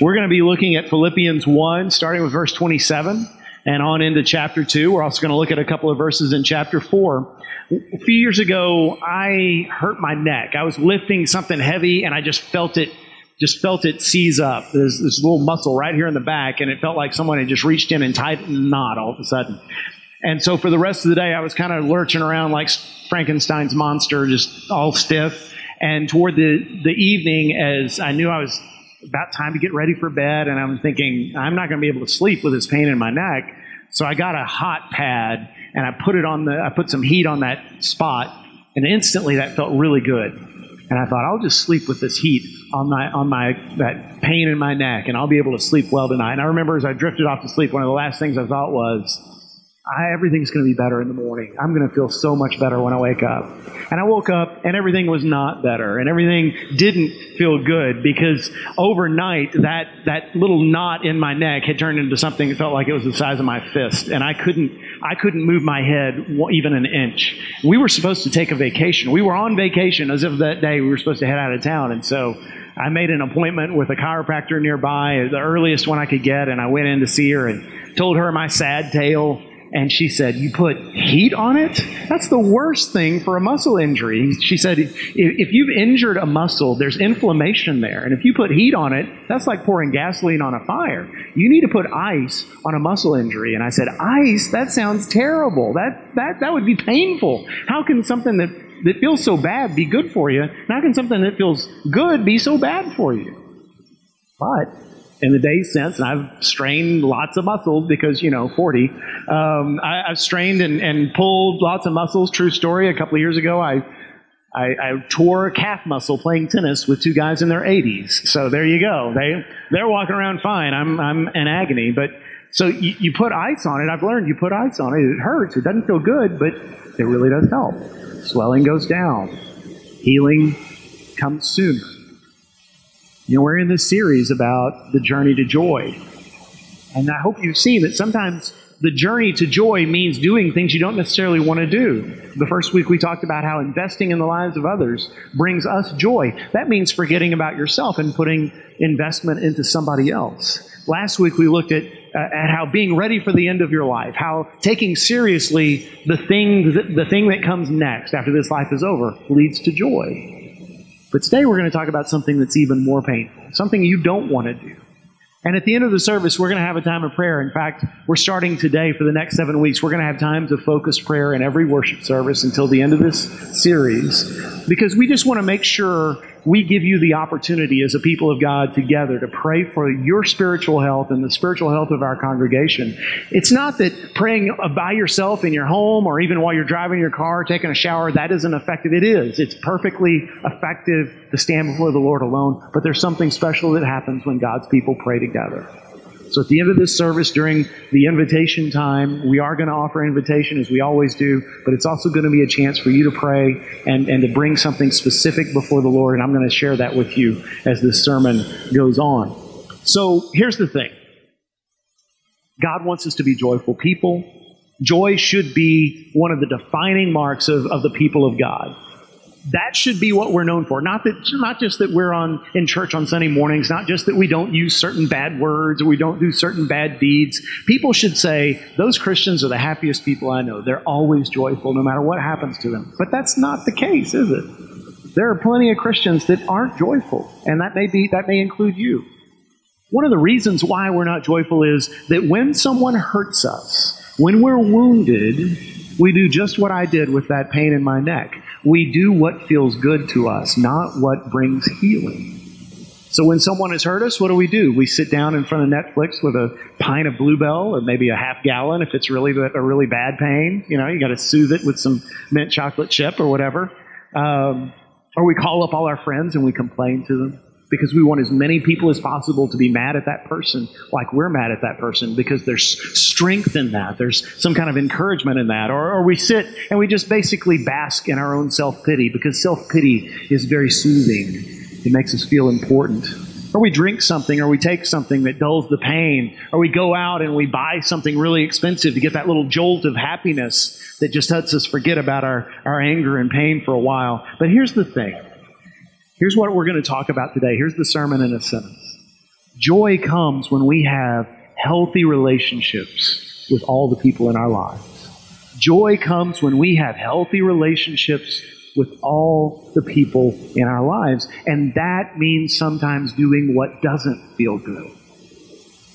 We're going to be looking at Philippians 1, starting with verse 27 and on into chapter 2. We're also going to look at a couple of verses in chapter 4. A few years ago, I hurt my neck. I was lifting something heavy and I just felt it just felt it seize up. There's this little muscle right here in the back, and it felt like someone had just reached in and tightened the knot all of a sudden. And so for the rest of the day, I was kind of lurching around like Frankenstein's monster, just all stiff. And toward the, the evening, as I knew I was about time to get ready for bed, and I'm thinking, I'm not going to be able to sleep with this pain in my neck. So I got a hot pad and I put it on the, I put some heat on that spot, and instantly that felt really good. And I thought, I'll just sleep with this heat on my, on my, that pain in my neck, and I'll be able to sleep well tonight. And I remember as I drifted off to sleep, one of the last things I thought was, I, everything's going to be better in the morning. I'm going to feel so much better when I wake up. And I woke up and everything was not better and everything didn't feel good because overnight that, that little knot in my neck had turned into something that felt like it was the size of my fist and I couldn't, I couldn't move my head even an inch. We were supposed to take a vacation. We were on vacation as if that day we were supposed to head out of town. And so I made an appointment with a chiropractor nearby, the earliest one I could get, and I went in to see her and told her my sad tale and she said, You put heat on it? That's the worst thing for a muscle injury. She said, If you've injured a muscle, there's inflammation there. And if you put heat on it, that's like pouring gasoline on a fire. You need to put ice on a muscle injury. And I said, Ice? That sounds terrible. That, that, that would be painful. How can something that, that feels so bad be good for you? How can something that feels good be so bad for you? But in the days since, and I've strained lots of muscles because, you know, 40. Um, I, have strained and, and, pulled lots of muscles. True story, a couple of years ago, I, I, I, tore a calf muscle playing tennis with two guys in their 80s. So there you go. They, they're walking around fine. I'm, I'm in agony. But so you, you put ice on it. I've learned you put ice on it. It hurts. It doesn't feel good, but it really does help. Swelling goes down. Healing comes sooner. You know, we're in this series about the journey to joy. And I hope you've seen that sometimes the journey to joy means doing things you don't necessarily want to do. The first week we talked about how investing in the lives of others brings us joy. That means forgetting about yourself and putting investment into somebody else. Last week we looked at, uh, at how being ready for the end of your life, how taking seriously the thing, the thing that comes next after this life is over leads to joy. But today we're going to talk about something that's even more painful, something you don't want to do. And at the end of the service, we're going to have a time of prayer. In fact, we're starting today for the next seven weeks. We're going to have times of focused prayer in every worship service until the end of this series because we just want to make sure we give you the opportunity as a people of God together to pray for your spiritual health and the spiritual health of our congregation. It's not that praying by yourself in your home or even while you're driving your car, taking a shower, that isn't effective. It is. It's perfectly effective to stand before the Lord alone, but there's something special that happens when God's people pray together. So at the end of this service, during the invitation time, we are going to offer invitation as we always do, but it's also going to be a chance for you to pray and, and to bring something specific before the Lord, and I'm going to share that with you as this sermon goes on. So here's the thing God wants us to be joyful people. Joy should be one of the defining marks of, of the people of God that should be what we're known for. Not that, not just that we're on in church on Sunday mornings, not just that we don't use certain bad words or we don't do certain bad deeds. People should say, those Christians are the happiest people I know. They're always joyful no matter what happens to them. But that's not the case, is it? There are plenty of Christians that aren't joyful, and that may be, that may include you. One of the reasons why we're not joyful is that when someone hurts us, when we're wounded, we do just what I did with that pain in my neck. We do what feels good to us, not what brings healing. So when someone has hurt us, what do we do? We sit down in front of Netflix with a pint of Bluebell or maybe a half gallon if it's really a really bad pain. You know, you got to soothe it with some mint chocolate chip or whatever. Um, or we call up all our friends and we complain to them because we want as many people as possible to be mad at that person like we're mad at that person because there's strength in that. There's some kind of encouragement in that. Or, or we sit and we just basically bask in our own self pity because self pity is very soothing. It makes us feel important. Or we drink something, or we take something that dulls the pain, or we go out and we buy something really expensive to get that little jolt of happiness that just lets us forget about our, our anger and pain for a while. But here's the thing Here's what we're going to talk about today. Here's the sermon in a sentence Joy comes when we have healthy relationships with all the people in our lives. Joy comes when we have healthy relationships with all the people in our lives. And that means sometimes doing what doesn't feel good.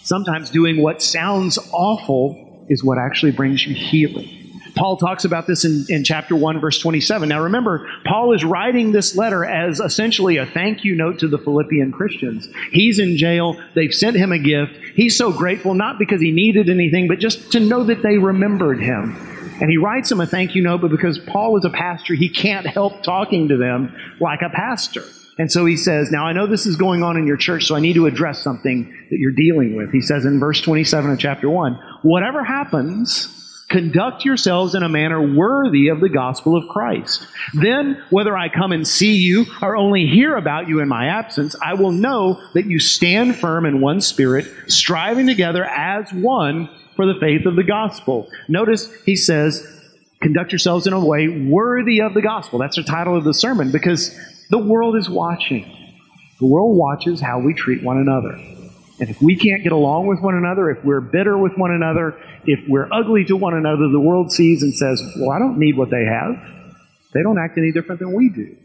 Sometimes doing what sounds awful is what actually brings you healing. Paul talks about this in, in chapter 1, verse 27. Now remember, Paul is writing this letter as essentially a thank you note to the Philippian Christians. He's in jail. They've sent him a gift. He's so grateful, not because he needed anything, but just to know that they remembered him. And he writes them a thank you note, but because Paul is a pastor, he can't help talking to them like a pastor. And so he says, Now I know this is going on in your church, so I need to address something that you're dealing with. He says in verse 27 of chapter 1 Whatever happens, conduct yourselves in a manner worthy of the gospel of Christ. Then, whether I come and see you or only hear about you in my absence, I will know that you stand firm in one spirit, striving together as one for the faith of the gospel. Notice he says, conduct yourselves in a way worthy of the gospel. That's the title of the sermon because the world is watching. The world watches how we treat one another. And if we can't get along with one another, if we're bitter with one another, if we're ugly to one another, the world sees and says, Well, I don't need what they have. They don't act any different than we do.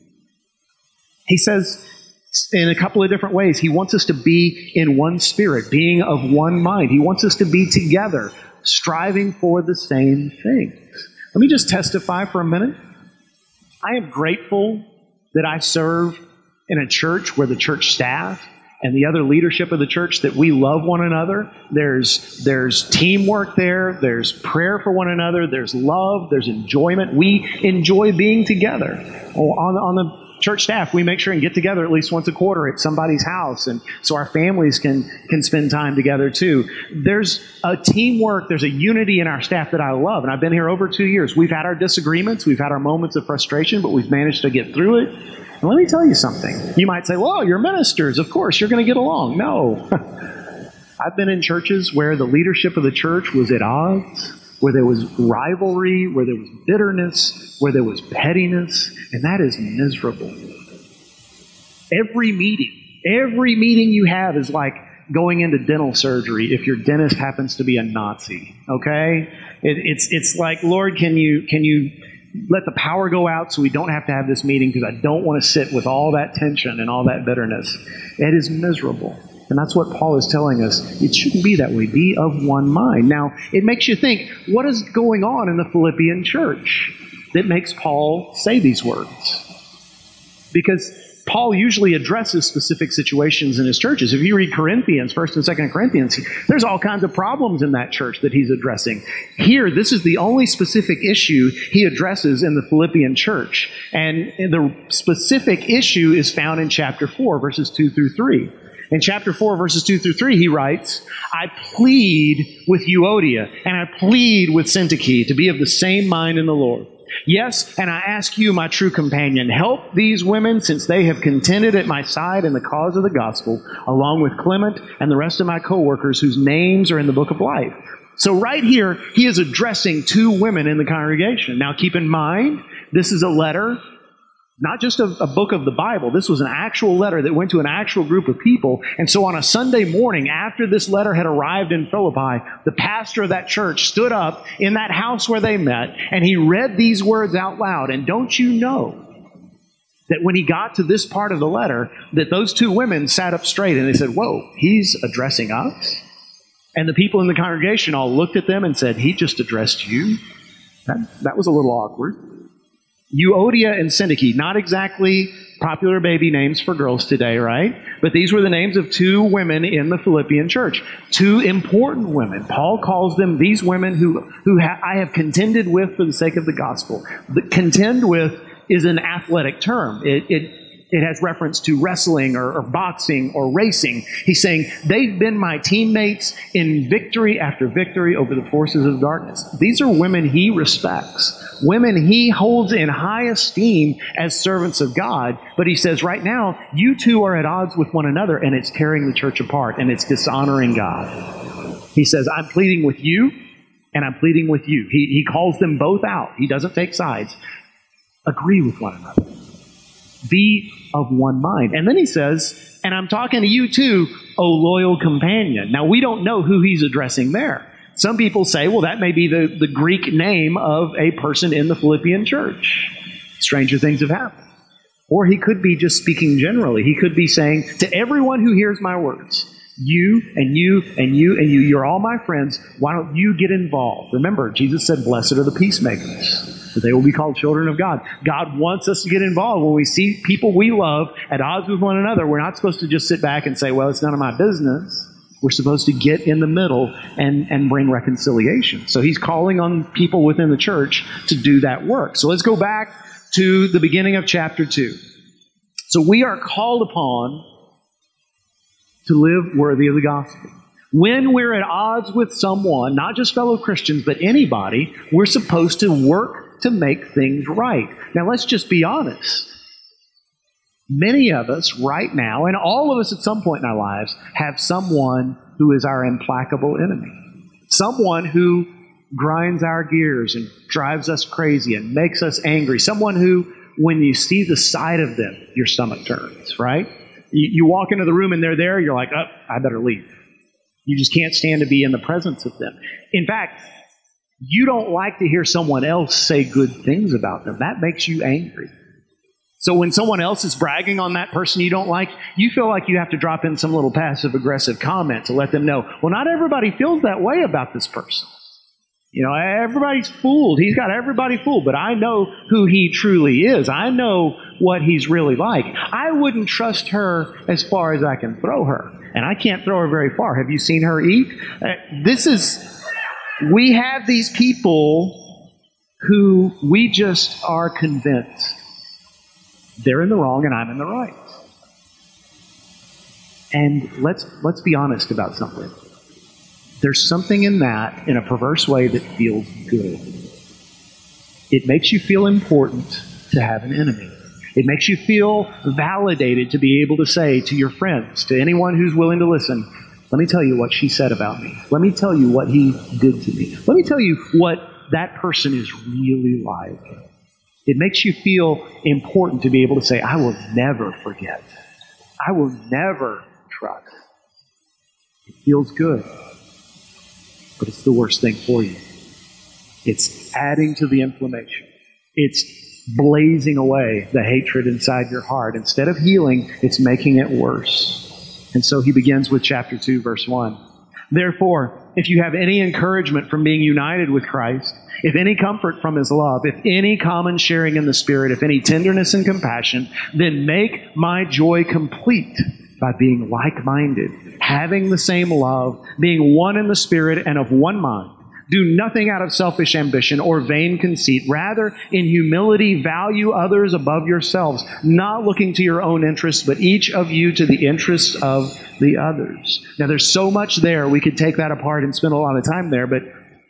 He says in a couple of different ways, he wants us to be in one spirit, being of one mind. He wants us to be together, striving for the same things. Let me just testify for a minute. I am grateful that I serve in a church where the church staff and the other leadership of the church that we love one another. There's there's teamwork there, there's prayer for one another, there's love, there's enjoyment. We enjoy being together. Oh, on, on the church staff, we make sure and get together at least once a quarter at somebody's house, and so our families can can spend time together too. There's a teamwork, there's a unity in our staff that I love, and I've been here over two years. We've had our disagreements, we've had our moments of frustration, but we've managed to get through it. And let me tell you something. You might say, well, you're ministers. Of course, you're going to get along. No. I've been in churches where the leadership of the church was at odds, where there was rivalry, where there was bitterness, where there was pettiness, and that is miserable. Every meeting, every meeting you have is like going into dental surgery if your dentist happens to be a Nazi. Okay? It, it's, it's like, Lord, can you, can you let the power go out so we don't have to have this meeting because I don't want to sit with all that tension and all that bitterness. It is miserable. And that's what Paul is telling us. It shouldn't be that way. Be of one mind. Now, it makes you think what is going on in the Philippian church that makes Paul say these words? Because Paul usually addresses specific situations in his churches. If you read Corinthians, 1st and 2nd Corinthians, there's all kinds of problems in that church that he's addressing. Here, this is the only specific issue he addresses in the Philippian church. And the specific issue is found in chapter 4, verses 2 through 3. In chapter 4, verses 2 through 3, he writes, I plead with Euodia and I plead with Syntyche to be of the same mind in the Lord. Yes, and I ask you, my true companion, help these women since they have contended at my side in the cause of the gospel, along with Clement and the rest of my co-workers whose names are in the book of life. So right here, he is addressing two women in the congregation. Now keep in mind, this is a letter not just a, a, book of the Bible. This was an actual letter that went to an actual group of people. And so on a Sunday morning, after this letter had arrived in Philippi, the pastor of that church stood up in that house where they met and he read these words out loud. And don't you know that when he got to this part of the letter, that those two women sat up straight and they said, Whoa, he's addressing us? And the people in the congregation all looked at them and said, He just addressed you? That, that was a little awkward. Euodia and Syntyche, not exactly popular baby names for girls today, right? But these were the names of two women in the Philippian church. Two important women. Paul calls them these women who, who ha- I have contended with for the sake of the gospel. The contend with is an athletic term. It, it it has reference to wrestling or, or, boxing or racing. He's saying, they've been my teammates in victory after victory over the forces of darkness. These are women he respects, women he holds in high esteem as servants of God. But he says, right now, you two are at odds with one another and it's tearing the church apart and it's dishonoring God. He says, I'm pleading with you and I'm pleading with you. He, he calls them both out. He doesn't take sides. Agree with one another. Be of one mind. And then he says, and I'm talking to you too, O loyal companion. Now, we don't know who he's addressing there. Some people say, well, that may be the, the Greek name of a person in the Philippian church. Stranger things have happened. Or he could be just speaking generally. He could be saying, to everyone who hears my words, you and you and you and you, you're all my friends. Why don't you get involved? Remember, Jesus said, Blessed are the peacemakers, for they will be called children of God. God wants us to get involved. When we see people we love at odds with one another, we're not supposed to just sit back and say, Well, it's none of my business. We're supposed to get in the middle and, and bring reconciliation. So he's calling on people within the church to do that work. So let's go back to the beginning of chapter 2. So we are called upon to live worthy of the gospel. When we're at odds with someone, not just fellow Christians, but anybody, we're supposed to work to make things right. Now, let's just be honest. Many of us right now, and all of us at some point in our lives, have someone who is our implacable enemy. Someone who grinds our gears and drives us crazy and makes us angry. Someone who, when you see the sight of them, your stomach turns, right? You, you walk into the room and they're there, you're like, oh, I better leave. You just can't stand to be in the presence of them. In fact, you don't like to hear someone else say good things about them. That makes you angry. So when someone else is bragging on that person you don't like, you feel like you have to drop in some little passive aggressive comment to let them know, well, not everybody feels that way about this person. You know, everybody's fooled. He's got everybody fooled, but I know who he truly is. I know what he's really like. I wouldn't trust her as far as I can throw her, and I can't throw her very far. Have you seen her eat? Uh, this is, we have these people who we just are convinced they're in the wrong and I'm in the right. And let's let's be honest about something. There's something in that in a perverse way that feels good. It makes you feel important to have an enemy. It makes you feel validated to be able to say to your friends, to anyone who's willing to listen, let me tell you what she said about me. Let me tell you what he did to me. Let me tell you what that person is really like. It makes you feel important to be able to say, I will never forget. I will never trust. It feels good, but it's the worst thing for you. It's adding to the inflammation. It's blazing away the hatred inside your heart. Instead of healing, it's making it worse. And so he begins with chapter 2, verse 1. Therefore, if you have any encouragement from being united with Christ, if any comfort from his love, if any common sharing in the Spirit, if any tenderness and compassion, then make my joy complete by being like minded, having the same love, being one in the Spirit and of one mind. Do nothing out of selfish ambition or vain conceit. Rather, in humility, value others above yourselves, not looking to your own interests, but each of you to the interests of the others. Now, there's so much there. We could take that apart and spend a lot of time there, but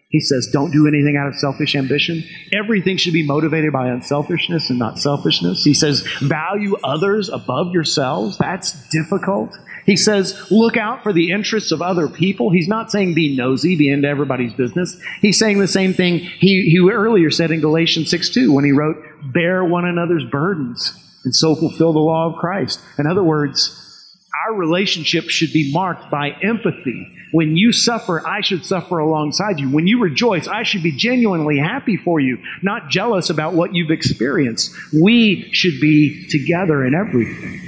he says, don't do anything out of selfish ambition. Everything should be motivated by unselfishness and not selfishness. He says, value others above yourselves. That's difficult. He says, look out for the interests of other people. He's not saying be nosy, be into everybody's business. He's saying the same thing he, he earlier said in Galatians 6 2 when he wrote, bear one another's burdens and so fulfill the law of Christ. In other words, our relationship should be marked by empathy. When you suffer, I should suffer alongside you. When you rejoice, I should be genuinely happy for you, not jealous about what you've experienced. We should be together in everything.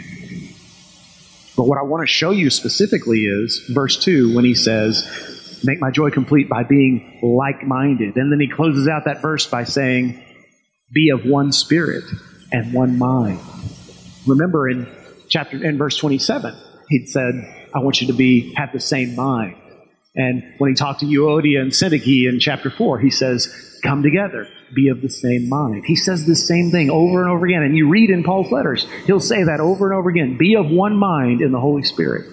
But what I want to show you specifically is verse 2 when he says, Make my joy complete by being like minded. And then he closes out that verse by saying, Be of one spirit and one mind. Remember in chapter in verse 27, he'd said, I want you to be have the same mind. And when he talked to Euodia and Syntyche in chapter 4, he says, Come together, be of the same mind. He says the same thing over and over again. And you read in Paul's letters, he'll say that over and over again be of one mind in the Holy Spirit.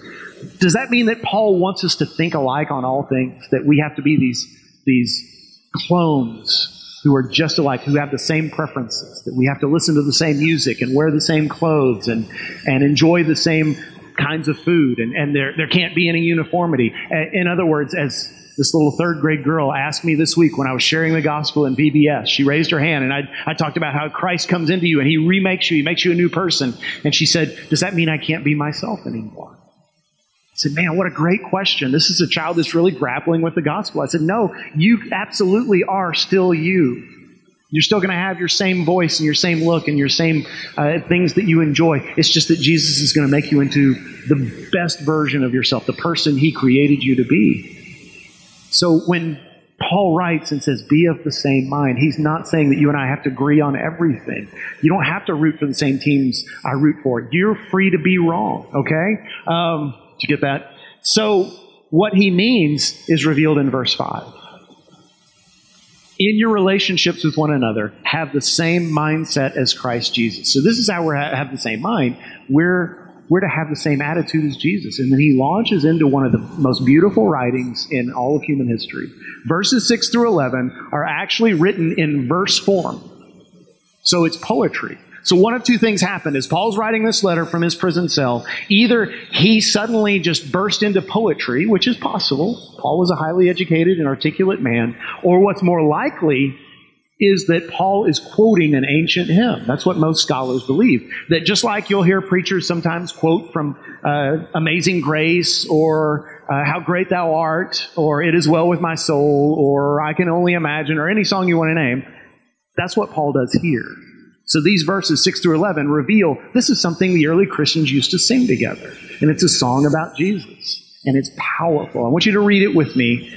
Does that mean that Paul wants us to think alike on all things? That we have to be these, these clones who are just alike, who have the same preferences, that we have to listen to the same music and wear the same clothes and, and enjoy the same kinds of food, and, and there, there can't be any uniformity. In other words, as this little third grade girl asked me this week when I was sharing the gospel in VBS. She raised her hand and I, I talked about how Christ comes into you and he remakes you, he makes you a new person. And she said, Does that mean I can't be myself anymore? Said, Man, what a great question. This is a child that's really grappling with the gospel. I said, No, you absolutely are still you. You're still going to have your same voice and your same look and your same uh, things that you enjoy. It's just that Jesus is going to make you into the best version of yourself, the person he created you to be. So when Paul writes and says, be of the same mind, he's not saying that you and I have to agree on everything. You don't have to root for the same teams I root for. You're free to be wrong, okay? Um, did you get that? So what he means is revealed in verse 5 in your relationships with one another, have the same mindset as Christ Jesus. So this is how we have the same mind. We're we're to have the same attitude as Jesus. And then he launches into one of the most beautiful writings in all of human history. Verses 6 through 11 are actually written in verse form. So it's poetry. So one of two things happened as Paul's writing this letter from his prison cell. Either he suddenly just burst into poetry, which is possible. Paul was a highly educated and articulate man. Or what's more likely is that Paul is quoting an ancient hymn. That's what most scholars believe. That just like you'll hear preachers sometimes quote from uh, Amazing Grace or uh, How Great Thou Art or It Is Well With My Soul or I Can Only Imagine or any song you want to name, that's what Paul does here. So these verses 6 through 11 reveal this is something the early Christians used to sing together. And it's a song about Jesus. And it's powerful. I want you to read it with me.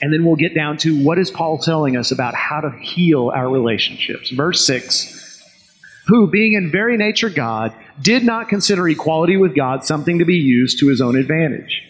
And then we'll get down to what is Paul telling us about how to heal our relationships. Verse 6 Who, being in very nature God, did not consider equality with God something to be used to his own advantage.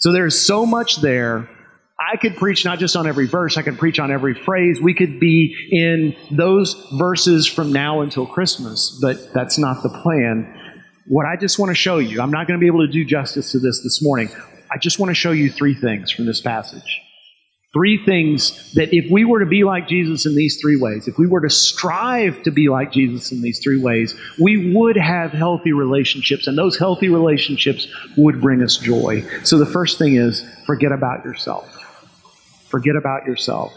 So there's so much there. I could preach not just on every verse, I could preach on every phrase. We could be in those verses from now until Christmas, but that's not the plan. What I just want to show you, I'm not going to be able to do justice to this this morning. I just want to show you three things from this passage. Three things that if we were to be like Jesus in these three ways, if we were to strive to be like Jesus in these three ways, we would have healthy relationships, and those healthy relationships would bring us joy. So the first thing is forget about yourself. Forget about yourself.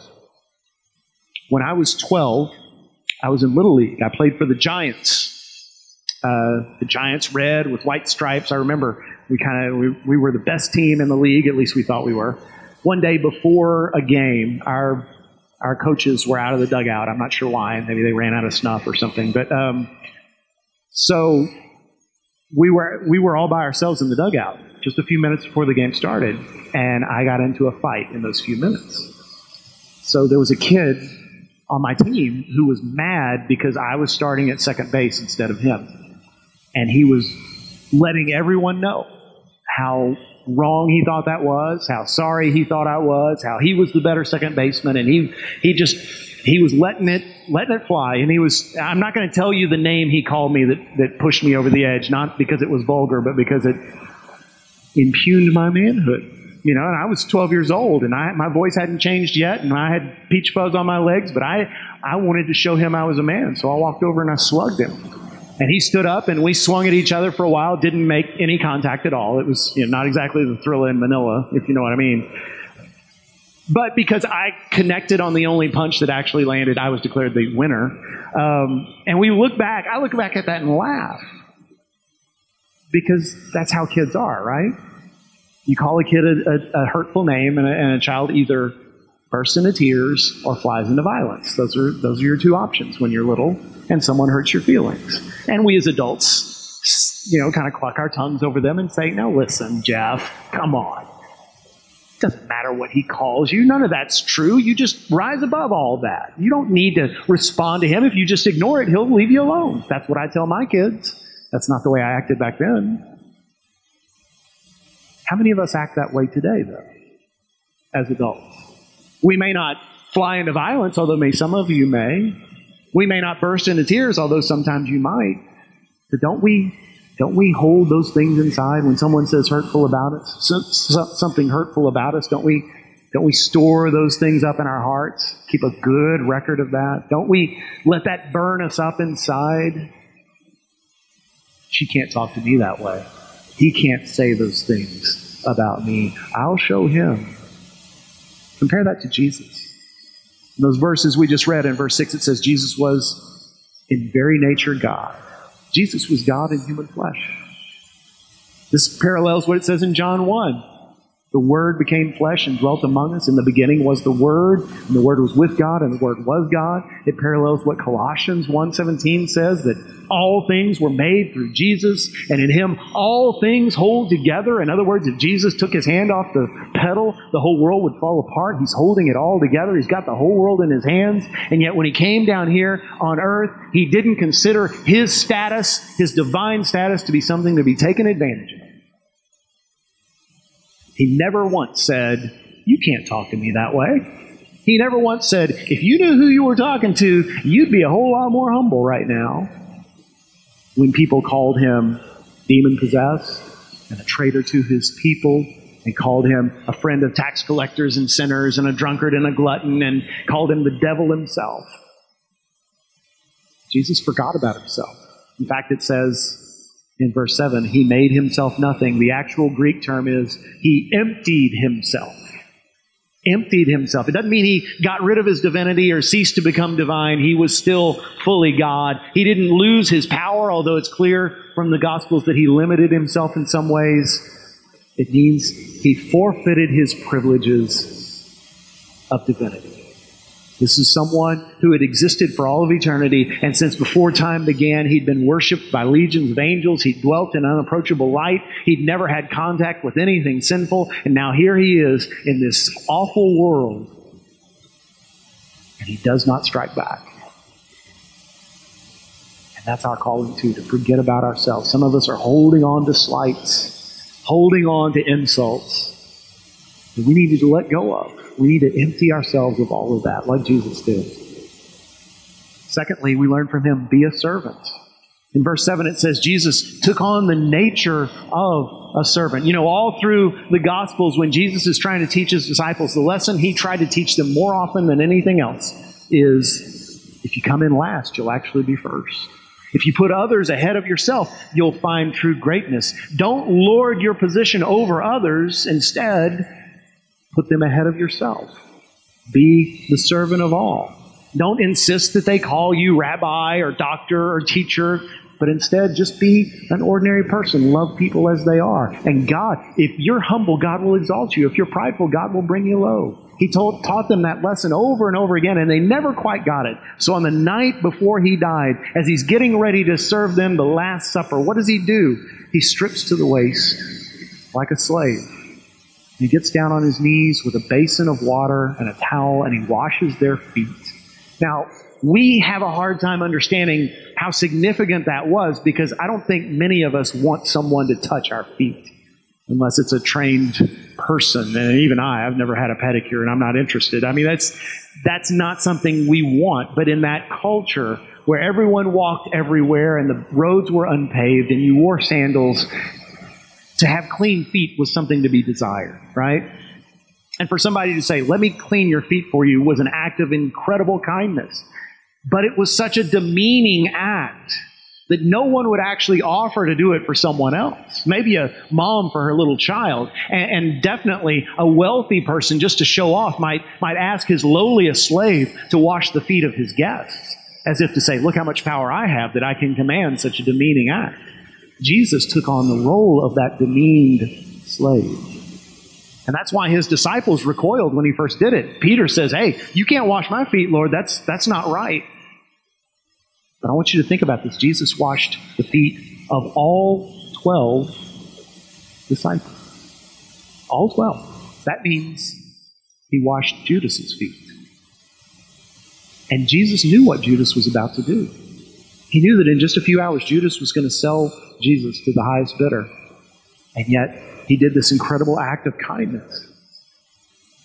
When I was 12, I was in Little League. I played for the Giants. Uh, the Giants red with white stripes. I remember we kind of we, we were the best team in the league. At least we thought we were one day before a game, our our coaches were out of the dugout. I'm not sure why. Maybe they ran out of snuff or something. But um, so we were we were all by ourselves in the dugout just a few minutes before the game started, and I got into a fight in those few minutes. So there was a kid on my team who was mad because I was starting at second base instead of him, and he was letting everyone know how wrong he thought that was, how sorry he thought I was, how he was the better second baseman, and he he just he was letting it letting it fly. And he was I'm not going to tell you the name he called me that that pushed me over the edge, not because it was vulgar, but because it impugned my manhood. You know, and I was 12 years old, and I, my voice hadn't changed yet, and I had peach fuzz on my legs, but I, I wanted to show him I was a man, so I walked over and I slugged him. And he stood up and we swung at each other for a while, didn't make any contact at all. It was you know, not exactly the Thrilla in Manila, if you know what I mean. But because I connected on the only punch that actually landed, I was declared the winner. Um, and we look back, I look back at that and laugh. Because that's how kids are, right? You call a kid a, a, a hurtful name, and a, and a child either bursts into tears or flies into violence. Those are, those are your two options when you're little and someone hurts your feelings. And we as adults, you know, kind of cluck our tongues over them and say, no, listen, Jeff, come on. Doesn't matter what he calls you. None of that's true. You just rise above all that. You don't need to respond to him. If you just ignore it, he'll leave you alone. That's what I tell my kids. That's not the way I acted back then. How many of us act that way today, though, as adults? We may not fly into violence, although may some of you may. We may not burst into tears, although sometimes you might. But don't we Don't we hold those things inside when someone says hurtful about us? something hurtful about us, don't we? Don't we store those things up in our hearts? Keep a good record of that? Don't we let that burn us up inside? She can't talk to me that way. He can't say those things about me. I'll show him. Compare that to Jesus. In those verses we just read in verse 6, it says Jesus was in very nature God. Jesus was God in human flesh. This parallels what it says in John 1. The Word became flesh and dwelt among us. In the beginning was the Word, and the Word was with God, and the Word was God. It parallels what Colossians 1.17 says, that all things were made through Jesus, and in Him all things hold together. In other words, if Jesus took His hand off the pedal, the whole world would fall apart. He's holding it all together. He's got the whole world in His hands. And yet when He came down here on earth, He didn't consider His status, His divine status, to be something to be taken advantage of. He never once said, You can't talk to me that way. He never once said, If you knew who you were talking to, you'd be a whole lot more humble right now. When people called him demon possessed and a traitor to his people, and called him a friend of tax collectors and sinners and a drunkard and a glutton and called him the devil himself. Jesus forgot about himself. In fact, it says in verse 7, he made himself nothing. The actual Greek term is he emptied himself. Emptied himself. It doesn't mean he got rid of his divinity or ceased to become divine. He was still fully God. He didn't lose his power, although it's clear from the Gospels that he limited himself in some ways. It means he forfeited his privileges of divinity. This is someone who had existed for all of eternity, and since before time began, he'd been worshiped by legions of angels. He dwelt in unapproachable light. He'd never had contact with anything sinful, and now here he is in this awful world, and he does not strike back. And that's our calling too, to forget about ourselves. Some of us are holding on to slights, holding on to insults that we need to let go of. We need to empty ourselves of all of that, like Jesus did. Secondly, we learn from him be a servant. In verse 7, it says Jesus took on the nature of a servant. You know, all through the Gospels, when Jesus is trying to teach his disciples, the lesson he tried to teach them more often than anything else is if you come in last, you'll actually be first. If you put others ahead of yourself, you'll find true greatness. Don't lord your position over others. Instead, Put them ahead of yourself. Be the servant of all. Don't insist that they call you rabbi or doctor or teacher, but instead just be an ordinary person. Love people as they are. And God, if you're humble, God will exalt you. If you're prideful, God will bring you low. He told, taught them that lesson over and over again, and they never quite got it. So on the night before he died, as he's getting ready to serve them the Last Supper, what does he do? He strips to the waist like a slave. He gets down on his knees with a basin of water and a towel and he washes their feet. Now, we have a hard time understanding how significant that was because I don't think many of us want someone to touch our feet unless it's a trained person. And even I, I've never had a pedicure and I'm not interested. I mean, that's, that's not something we want. But in that culture where everyone walked everywhere and the roads were unpaved and you wore sandals, to have clean feet was something to be desired, right? And for somebody to say, let me clean your feet for you was an act of incredible kindness. But it was such a demeaning act that no one would actually offer to do it for someone else. Maybe a mom for her little child, and, and, definitely a wealthy person just to show off might, might ask his lowliest slave to wash the feet of his guests, as if to say, Look how much power I have that I can command such a demeaning act. Jesus took on the role of that demeaned slave. And that's why his disciples recoiled when he first did it. Peter says, Hey, you can't wash my feet, Lord. That's, that's not right. But I want you to think about this. Jesus washed the feet of all 12 disciples. All 12. That means he washed Judas's feet. And Jesus knew what Judas was about to do. He knew that in just a few hours, Judas was going to sell Jesus to the highest bidder. And yet, he did this incredible act of kindness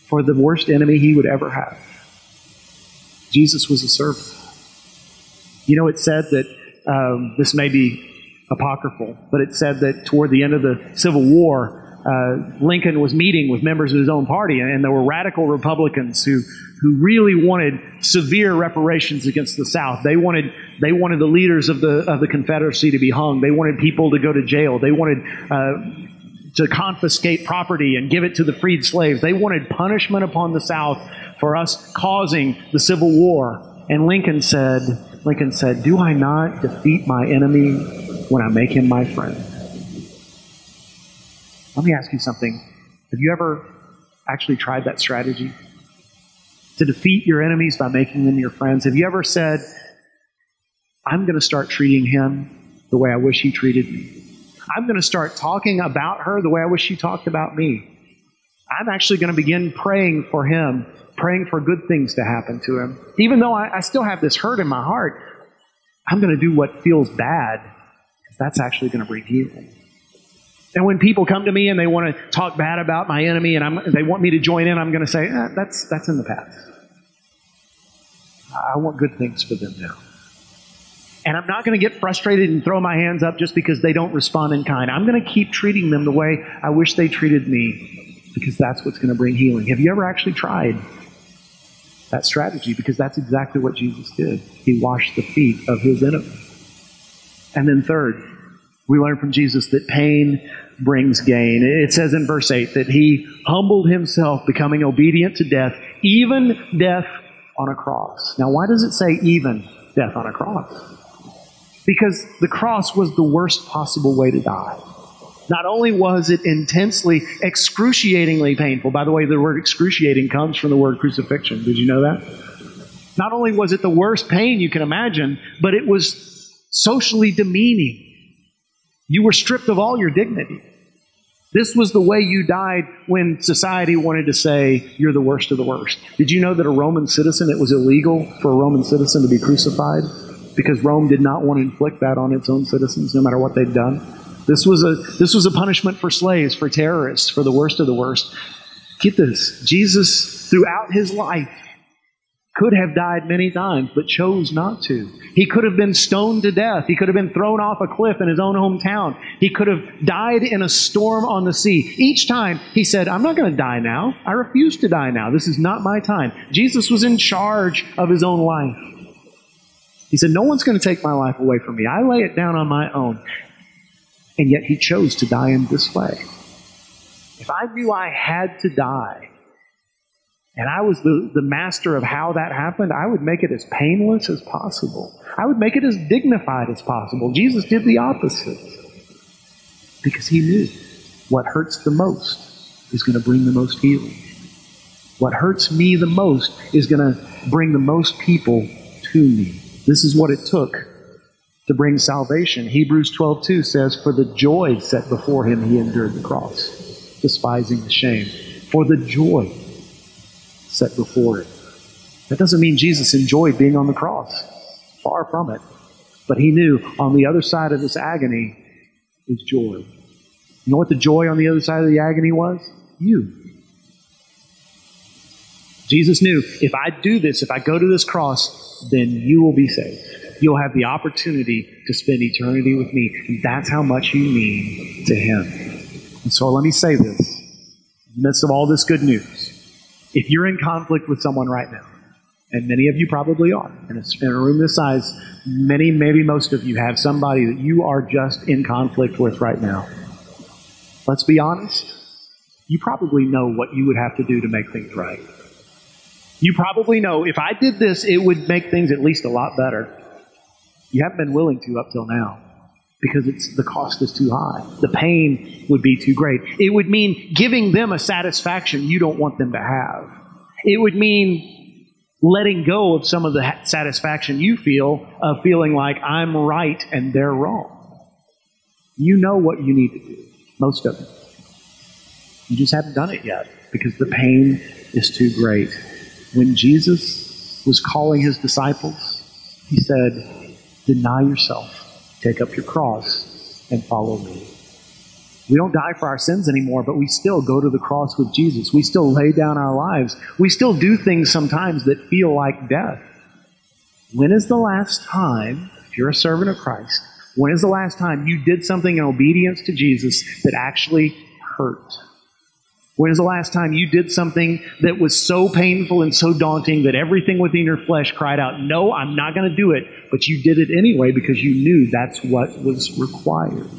for the worst enemy he would ever have. Jesus was a servant. You know, it said that um, this may be apocryphal, but it said that toward the end of the Civil War, uh, Lincoln was meeting with members of his own party, and there were radical Republicans who who really wanted severe reparations against the South. They wanted they wanted the leaders of the of the Confederacy to be hung. They wanted people to go to jail. They wanted uh, to confiscate property and give it to the freed slaves. They wanted punishment upon the South for us causing the Civil War. And Lincoln said, Lincoln said, "Do I not defeat my enemy when I make him my friend?" Let me ask you something. Have you ever actually tried that strategy? To defeat your enemies by making them your friends? Have you ever said, I'm going to start treating him the way I wish he treated me? I'm going to start talking about her the way I wish she talked about me. I'm actually going to begin praying for him, praying for good things to happen to him. Even though I, I still have this hurt in my heart, I'm going to do what feels bad, because that's actually going to bring healing. And when people come to me and they want to talk bad about my enemy and I'm, they want me to join in, I'm going to say, eh, that's, that's in the past. I want good things for them now. And I'm not going to get frustrated and throw my hands up just because they don't respond in kind. I'm going to keep treating them the way I wish they treated me because that's what's going to bring healing. Have you ever actually tried that strategy? Because that's exactly what Jesus did. He washed the feet of his enemy. And then, third, we learn from Jesus that pain brings gain. It says in verse 8 that he humbled himself, becoming obedient to death, even death on a cross. Now, why does it say even death on a cross? Because the cross was the worst possible way to die. Not only was it intensely, excruciatingly painful, by the way, the word excruciating comes from the word crucifixion. Did you know that? Not only was it the worst pain you can imagine, but it was socially demeaning. You were stripped of all your dignity. This was the way you died when society wanted to say you're the worst of the worst. Did you know that a Roman citizen, it was illegal for a Roman citizen to be crucified because Rome did not want to inflict that on its own citizens, no matter what they'd done? This was a, this was a punishment for slaves, for terrorists, for the worst of the worst. Get this Jesus, throughout his life, could have died many times, but chose not to. He could have been stoned to death. He could have been thrown off a cliff in his own hometown. He could have died in a storm on the sea. Each time he said, I'm not going to die now. I refuse to die now. This is not my time. Jesus was in charge of his own life. He said, No one's going to take my life away from me. I lay it down on my own. And yet he chose to die in this way. If I knew I had to die, and I was the, the master of how that happened, I would make it as painless as possible. I would make it as dignified as possible. Jesus did the opposite because he knew what hurts the most is going to bring the most healing. What hurts me the most is going to bring the most people to me. This is what it took to bring salvation. Hebrews 12:2 says, "For the joy set before him he endured the cross, despising the shame." For the joy set before him. That doesn't mean Jesus enjoyed being on the cross. Far from it. But he knew on the other side of this agony is joy. You know what the joy on the other side of the agony was? You. Jesus knew if I do this, if I go to this cross, then you will be saved. You'll have the opportunity to spend eternity with me. And that's how much you mean to him. And so let me say this in the midst of all this good news. If you're in conflict with someone right now, and many of you probably are, in a, in a room this size, many, maybe most of you have somebody that you are just in conflict with right now. Let's be honest. You probably know what you would have to do to make things right. You probably know if I did this, it would make things at least a lot better. You haven't been willing to up till now because it's the cost is too high. The pain would be too great. It would mean giving them a satisfaction you don't want them to have. It would mean letting go of some of the satisfaction you feel of feeling like I'm right and they're wrong. You know what you need to do, most of it. You just haven't done it yet because the pain is too great. When Jesus was calling his disciples, he said, Deny yourself Take up your cross and follow me. We don't die for our sins anymore, but we still go to the cross with Jesus. We still lay down our lives. We still do things sometimes that feel like death. When is the last time, if you're a servant of Christ, When is the last time you did something in obedience to Jesus that actually hurt? When is the last time you did something that was so painful and so daunting that everything within your flesh cried out, No, I'm not going to do it, but you did it anyway because you knew that's what was required?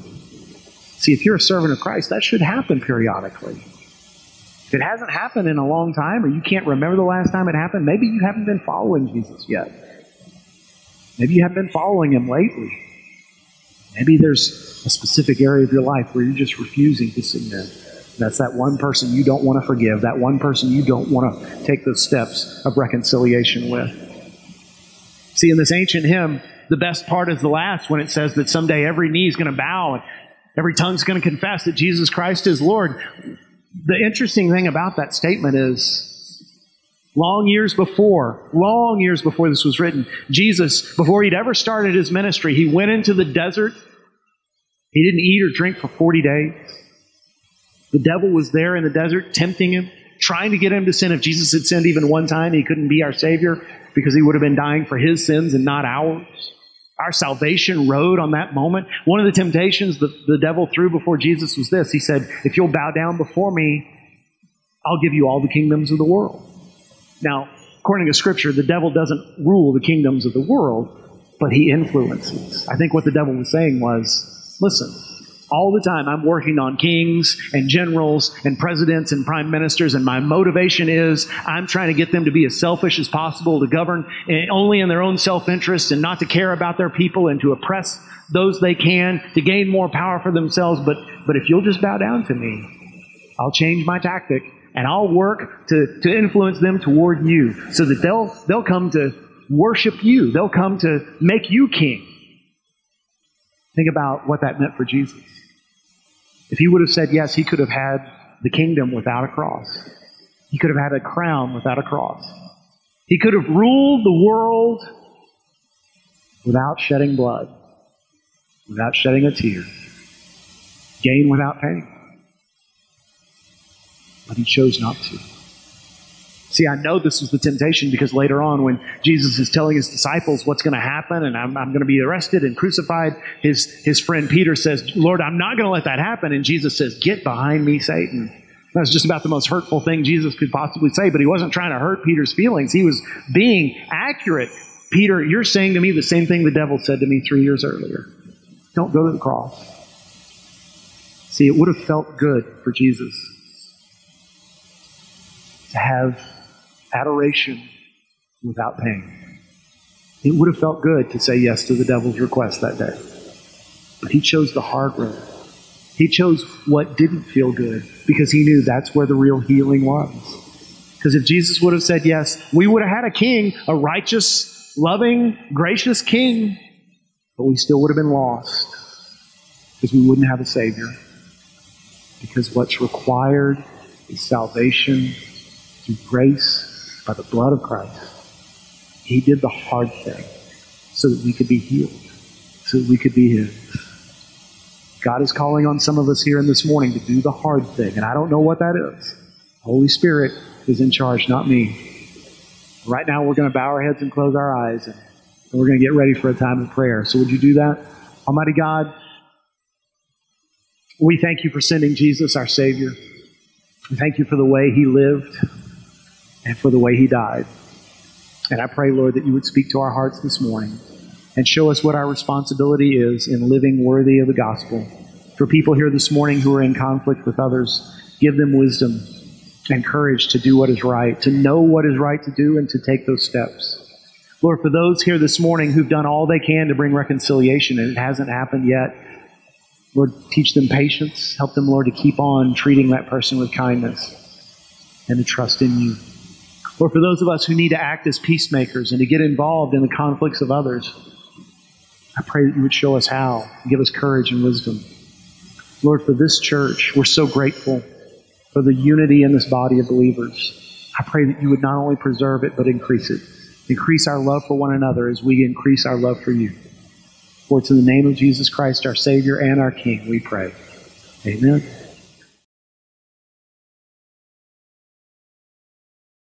See, if you're a servant of Christ, that should happen periodically. If it hasn't happened in a long time, or you can't remember the last time it happened, maybe you haven't been following Jesus yet. Maybe you haven't been following him lately. Maybe there's a specific area of your life where you're just refusing to submit. That's that one person you don't want to forgive, that one person you don't want to take those steps of reconciliation with. See, in this ancient hymn, the best part is the last when it says that someday every knee is going to bow and every tongue's going to confess that Jesus Christ is Lord. The interesting thing about that statement is long years before, long years before this was written, Jesus, before he'd ever started his ministry, he went into the desert. He didn't eat or drink for 40 days. The devil was there in the desert tempting him, trying to get him to sin. If Jesus had sinned even one time, he couldn't be our Savior because he would have been dying for his sins and not ours. Our salvation rode on that moment. One of the temptations that the devil threw before Jesus was this He said, If you'll bow down before me, I'll give you all the kingdoms of the world. Now, according to Scripture, the devil doesn't rule the kingdoms of the world, but he influences. I think what the devil was saying was listen, all the time I'm working on kings and generals and presidents and prime ministers, and my motivation is I'm trying to get them to be as selfish as possible, to govern eh, only in their own self interest and not to care about their people and to oppress those they can to gain more power for themselves. But, but if you'll just bow down to me, I'll change my tactic and I'll work to, to influence them toward you so that they'll, they'll come to worship you. They'll come to make you king. Think about what that meant for Jesus. If he would have said yes, he could have had the kingdom without a cross. He could have had a crown without a cross. He could have ruled the world without shedding blood, without shedding a tear, gain without pain. But he chose not to. See, I know this was the temptation because later on, when Jesus is telling his disciples what's going to happen and I'm, I'm going to be arrested and crucified, his, his friend Peter says, Lord, I'm not going to let that happen. And Jesus says, Get behind me, Satan. That's just about the most hurtful thing Jesus could possibly say, but he wasn't trying to hurt Peter's feelings. He was being accurate. Peter, you're saying to me the same thing the devil said to me three years earlier. Don't go to the cross. See, it would have felt good for Jesus to have adoration without pain. It would have felt good to say yes to the devil's request that day. But he chose the hard road. He chose what didn't feel good because he knew that's where the real healing was. Because if Jesus would have said yes, we would have had a king, a righteous, loving, gracious king, but we still would have been lost because we wouldn't have a Savior. Because what's required is salvation through grace by the blood of Christ. He did the hard thing so that we could be healed, so that we could be His. God is calling on some of us here in this morning to do the hard thing, and I don't know what that is. Holy Spirit is in charge, not me. Right now, we're going to bow our heads and close our eyes, and we're going to get ready for a time of prayer. So, would you do that? Almighty God, we thank you for sending Jesus, our Savior. We thank you for the way He lived and for the way he died. And I pray, Lord, that you would speak to our hearts this morning and show us what our responsibility is in living worthy of the gospel. For people here this morning who are in conflict with others, give them wisdom and courage to do what is right, to know what is right to do, and to take those steps. Lord, for those here this morning who've done all they can to bring reconciliation and it hasn't happened yet, Lord, teach them patience. Help them, Lord, to keep on treating that person with kindness and to trust in you. Or for those of us who need to act as peacemakers and to get involved in the conflicts of others, I pray that you would show us how, give us courage and wisdom. Lord, for this church, we're so grateful for the unity in this body of believers. I pray that you would not only preserve it, but increase it. Increase our love for one another as we increase our love for you. For it's in the name of Jesus Christ, our Savior and our King, we pray. Amen.